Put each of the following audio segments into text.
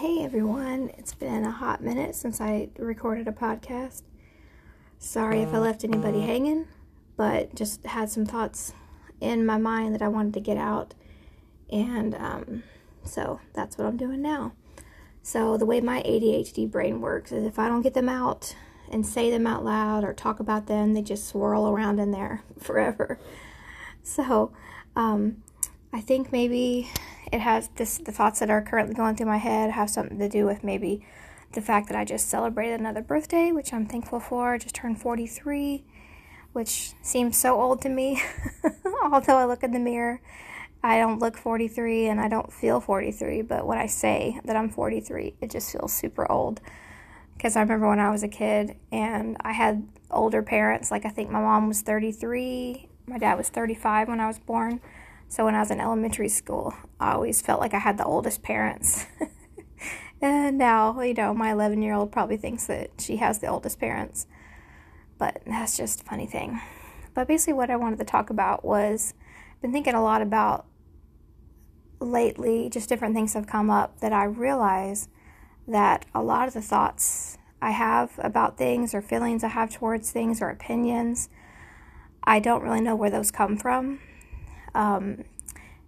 Hey everyone, it's been a hot minute since I recorded a podcast. Sorry if I left anybody hanging, but just had some thoughts in my mind that I wanted to get out, and um, so that's what I'm doing now. So, the way my ADHD brain works is if I don't get them out and say them out loud or talk about them, they just swirl around in there forever. So, um, I think maybe it has this the thoughts that are currently going through my head have something to do with maybe the fact that I just celebrated another birthday, which I'm thankful for. I just turned 43, which seems so old to me. Although I look in the mirror, I don't look 43 and I don't feel 43, but when I say that I'm 43, it just feels super old. Because I remember when I was a kid and I had older parents, like I think my mom was 33, my dad was 35 when I was born. So when I was in elementary school, I always felt like I had the oldest parents. and now, you know, my 11 year old probably thinks that she has the oldest parents. But that's just a funny thing. But basically, what I wanted to talk about was I've been thinking a lot about lately, just different things have come up that I realize that a lot of the thoughts I have about things or feelings I have towards things or opinions, I don't really know where those come from um,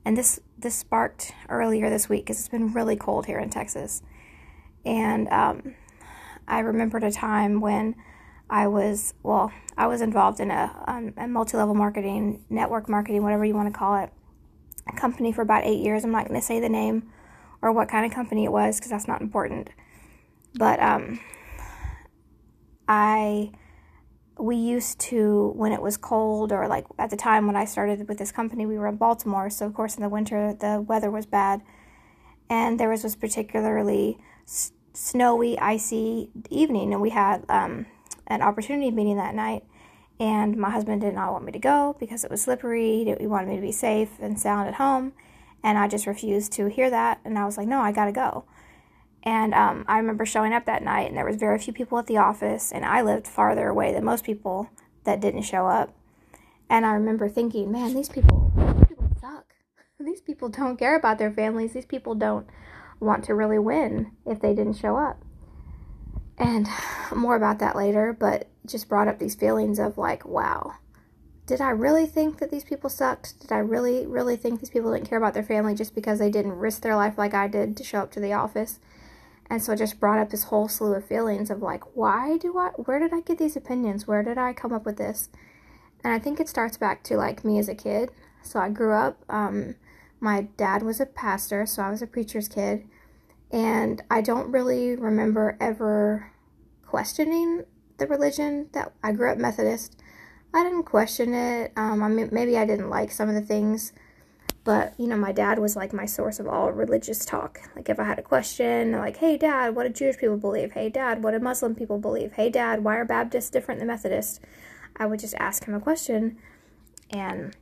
and this this sparked earlier this week because it's been really cold here in Texas. And um, I remembered a time when I was well, I was involved in a, um, a multi level marketing, network marketing, whatever you want to call it, company for about eight years. I'm not going to say the name or what kind of company it was because that's not important. But um, I we used to when it was cold or like at the time when I started with this company we were in Baltimore so of course in the winter the weather was bad. And there was this particularly s- snowy icy evening and we had um, an opportunity meeting that night. And my husband did not want me to go because it was slippery he wanted me to be safe and sound at home. And I just refused to hear that and I was like no I got to go and um, I remember showing up that night, and there was very few people at the office, and I lived farther away than most people that didn't show up. And I remember thinking, man, these people, these people suck. These people don't care about their families. These people don't want to really win if they didn't show up. And more about that later, but just brought up these feelings of like, wow, did I really think that these people sucked? Did I really, really think these people didn't care about their family just because they didn't risk their life like I did to show up to the office? And so it just brought up this whole slew of feelings of like, why do I, where did I get these opinions? Where did I come up with this? And I think it starts back to like me as a kid. So I grew up, um, my dad was a pastor, so I was a preacher's kid. And I don't really remember ever questioning the religion that I grew up Methodist. I didn't question it. Um, I mean, maybe I didn't like some of the things but, you know, my dad was like my source of all religious talk. Like, if I had a question, like, hey, dad, what do Jewish people believe? Hey, dad, what do Muslim people believe? Hey, dad, why are Baptists different than Methodists? I would just ask him a question and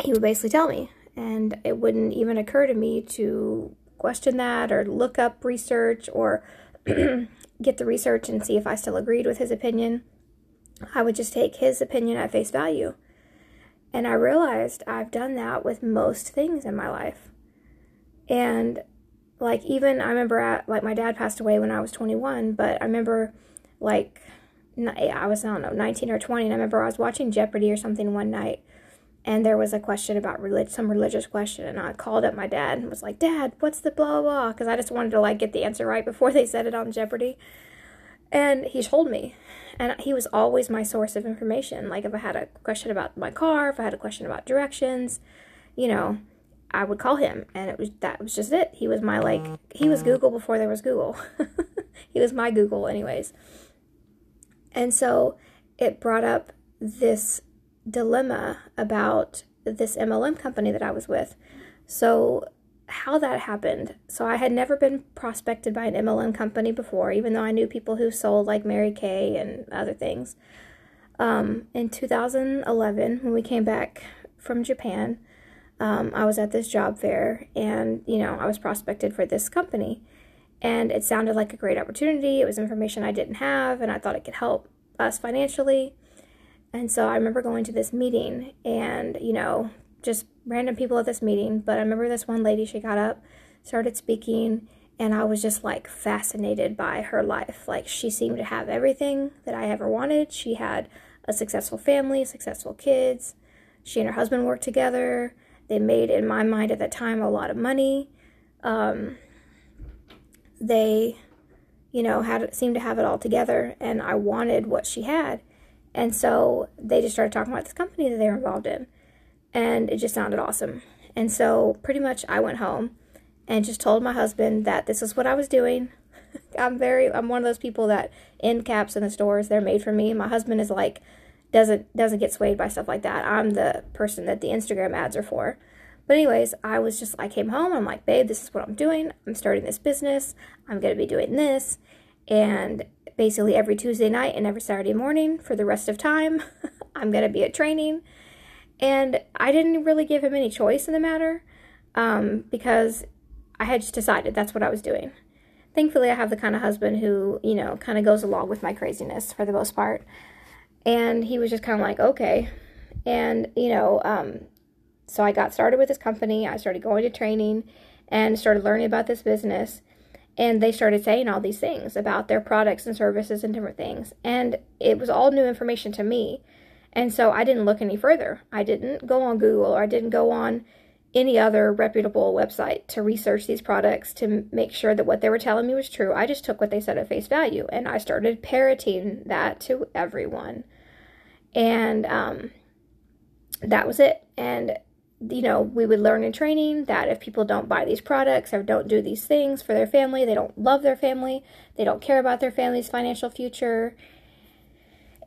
he would basically tell me. And it wouldn't even occur to me to question that or look up research or get the research and see if I still agreed with his opinion. I would just take his opinion at face value. And I realized I've done that with most things in my life. And like even I remember at, like my dad passed away when I was 21, but I remember like I was I don't know 19 or 20, and I remember I was watching Jeopardy or something one night, and there was a question about relig- some religious question, and I called up my dad and was like, "Dad, what's the blah blah?" Because I just wanted to like get the answer right before they said it on Jeopardy, and he told me, and he was always my source of information. Like if I had a question about my car, if I had a question about directions, you know, I would call him, and it was that was just it. He was my like he was Google before there was Google. he was my Google, anyways. And so it brought up this dilemma about this MLM company that I was with. So how that happened. So I had never been prospected by an MLM company before, even though I knew people who sold like Mary Kay and other things. Um, in 2011, when we came back from Japan, um, I was at this job fair and, you know, I was prospected for this company. And it sounded like a great opportunity. It was information I didn't have, and I thought it could help us financially. And so I remember going to this meeting and, you know, just random people at this meeting, but I remember this one lady, she got up, started speaking, And I was just like fascinated by her life. Like, she seemed to have everything that I ever wanted. She had a successful family, successful kids. She and her husband worked together. They made, in my mind at that time, a lot of money. Um, they, you know, had seemed to have it all together, and I wanted what she had. And so they just started talking about this company that they were involved in, and it just sounded awesome. And so pretty much I went home and just told my husband that this is what I was doing. I'm very I'm one of those people that end caps in the stores they're made for me. My husband is like doesn't doesn't get swayed by stuff like that. I'm the person that the Instagram ads are for. But anyways, I was just I came home, I'm like, babe, this is what I'm doing. I'm starting this business. I'm gonna be doing this. And basically every Tuesday night and every Saturday morning for the rest of time, I'm gonna be at training. And I didn't really give him any choice in the matter um, because I had just decided that's what I was doing. Thankfully, I have the kind of husband who, you know, kind of goes along with my craziness for the most part. And he was just kind of like, okay. And, you know, um, so I got started with this company. I started going to training and started learning about this business. And they started saying all these things about their products and services and different things. And it was all new information to me. And so I didn't look any further. I didn't go on Google or I didn't go on any other reputable website to research these products to make sure that what they were telling me was true. I just took what they said at face value and I started parroting that to everyone. And um, that was it. And, you know, we would learn in training that if people don't buy these products or don't do these things for their family, they don't love their family, they don't care about their family's financial future.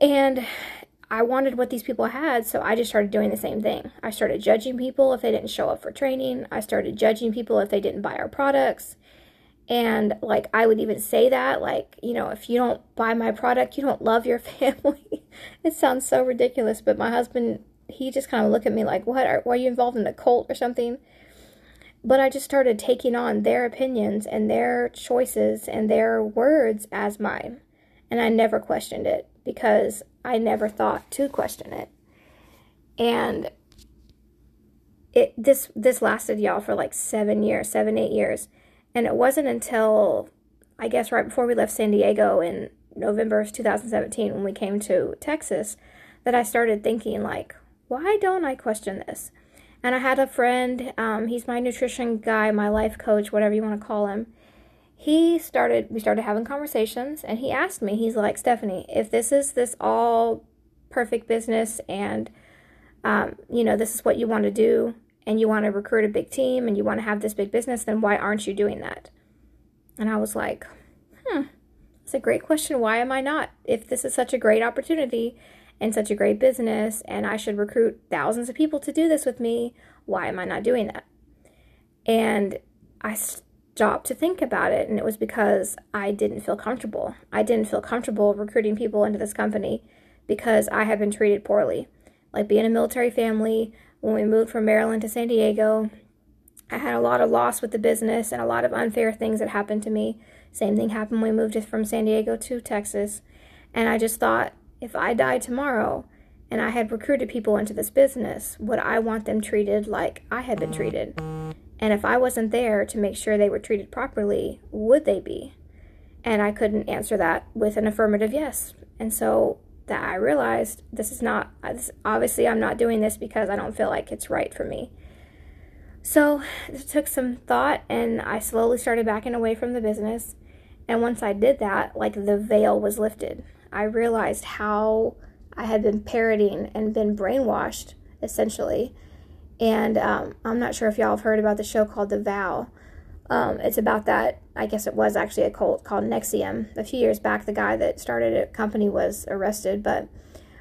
And I wanted what these people had, so I just started doing the same thing. I started judging people if they didn't show up for training. I started judging people if they didn't buy our products. And like I would even say that, like, you know, if you don't buy my product, you don't love your family. it sounds so ridiculous, but my husband, he just kind of looked at me like, what? Are, you involved in a cult or something? But I just started taking on their opinions and their choices and their words as mine. And I never questioned it because I never thought to question it. And it this this lasted y'all for like 7 years, 7 8 years. And it wasn't until I guess right before we left San Diego in November of 2017 when we came to Texas that I started thinking like, why don't I question this? And I had a friend, um, he's my nutrition guy, my life coach, whatever you want to call him he started we started having conversations and he asked me he's like stephanie if this is this all perfect business and um, you know this is what you want to do and you want to recruit a big team and you want to have this big business then why aren't you doing that? And i was like hmm it's a great question. Why am i not? If this is such a great opportunity and such a great business and i should recruit thousands of people to do this with me why am i not doing that? And i stopped to think about it, and it was because I didn't feel comfortable. I didn't feel comfortable recruiting people into this company because I had been treated poorly. Like being a military family, when we moved from Maryland to San Diego, I had a lot of loss with the business and a lot of unfair things that happened to me. Same thing happened when we moved from San Diego to Texas. And I just thought, if I died tomorrow and I had recruited people into this business, would I want them treated like I had been mm. treated? And if I wasn't there to make sure they were treated properly, would they be? And I couldn't answer that with an affirmative yes. And so that I realized this is not, obviously, I'm not doing this because I don't feel like it's right for me. So it took some thought, and I slowly started backing away from the business. And once I did that, like the veil was lifted. I realized how I had been parroting and been brainwashed, essentially, and um, I'm not sure if y'all have heard about the show called The Vow. Um, it's about that. I guess it was actually a cult called NXIVM. A few years back, the guy that started a company was arrested, but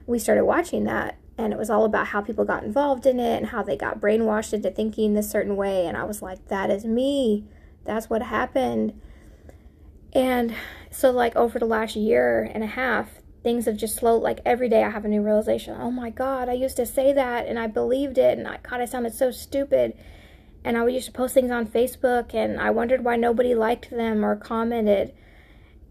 we started watching that, and it was all about how people got involved in it and how they got brainwashed into thinking this certain way. And I was like, that is me. That's what happened. And so, like, over the last year and a half, things have just slowed like every day i have a new realization oh my god i used to say that and i believed it and i god i sounded so stupid and i would used to post things on facebook and i wondered why nobody liked them or commented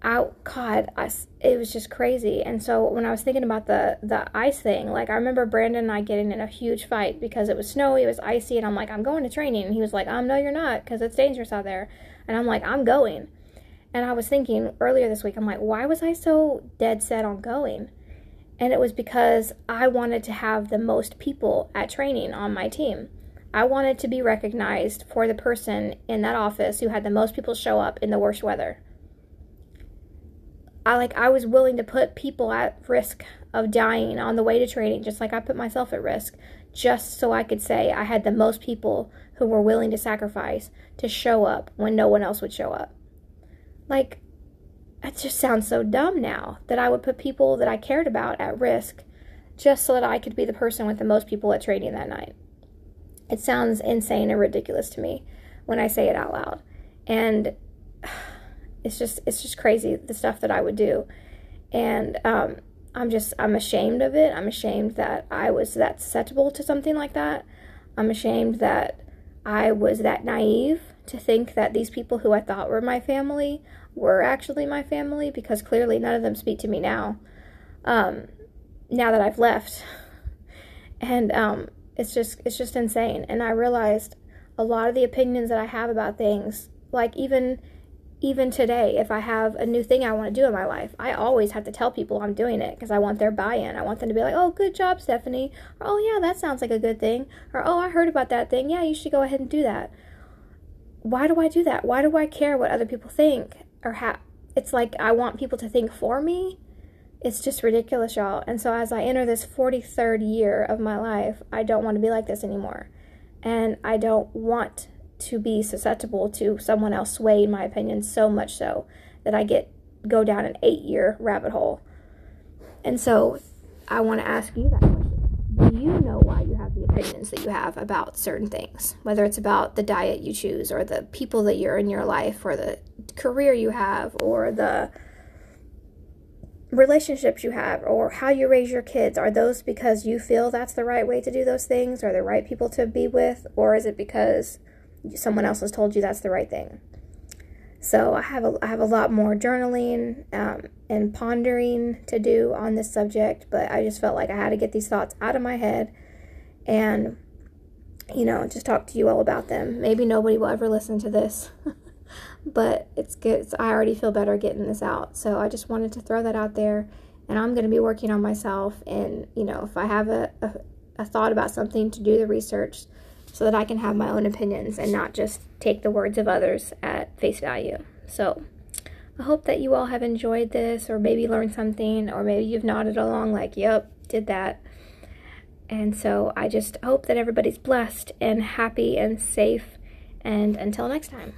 I, God, I, it was just crazy. And so when I was thinking about the the ice thing, like I remember Brandon and I getting in a huge fight because it was snowy, it was icy, and I'm like, I'm going to training, and he was like, um, no, you're not, because it's dangerous out there. And I'm like, I'm going. And I was thinking earlier this week, I'm like, why was I so dead set on going? And it was because I wanted to have the most people at training on my team. I wanted to be recognized for the person in that office who had the most people show up in the worst weather. I like I was willing to put people at risk of dying on the way to training just like I put myself at risk just so I could say I had the most people who were willing to sacrifice to show up when no one else would show up. Like that just sounds so dumb now that I would put people that I cared about at risk just so that I could be the person with the most people at training that night. It sounds insane and ridiculous to me when I say it out loud. And it's just it's just crazy the stuff that I would do. And um, I'm just I'm ashamed of it. I'm ashamed that I was that susceptible to something like that. I'm ashamed that I was that naive to think that these people who I thought were my family were actually my family because clearly none of them speak to me now. Um, now that I've left. And um, it's just it's just insane. And I realized a lot of the opinions that I have about things, like even even today, if I have a new thing I want to do in my life, I always have to tell people I'm doing it because I want their buy in. I want them to be like, oh, good job, Stephanie. Or, oh, yeah, that sounds like a good thing. Or, oh, I heard about that thing. Yeah, you should go ahead and do that. Why do I do that? Why do I care what other people think? Or how? It's like I want people to think for me. It's just ridiculous, y'all. And so as I enter this 43rd year of my life, I don't want to be like this anymore. And I don't want to be susceptible to someone else swaying my opinion so much so that I get go down an eight year rabbit hole. And so I want to ask you that question. Do you know why opinions that you have about certain things? Whether it's about the diet you choose or the people that you're in your life or the career you have or the relationships you have or how you raise your kids are those because you feel that's the right way to do those things or the right people to be with or is it because someone else has told you that's the right thing. So I have a, I have a lot more journaling um, and pondering to do on this subject, but I just felt like I had to get these thoughts out of my head and, you know, just talk to you all about them. Maybe nobody will ever listen to this, but it's good. It's, I already feel better getting this out. So I just wanted to throw that out there, and I'm going to be working on myself. And, you know, if I have a, a, a thought about something, to do the research so that I can have my own opinions and not just take the words of others at face value. So, I hope that you all have enjoyed this or maybe learned something or maybe you've nodded along like, yep, did that. And so I just hope that everybody's blessed and happy and safe. And until next time.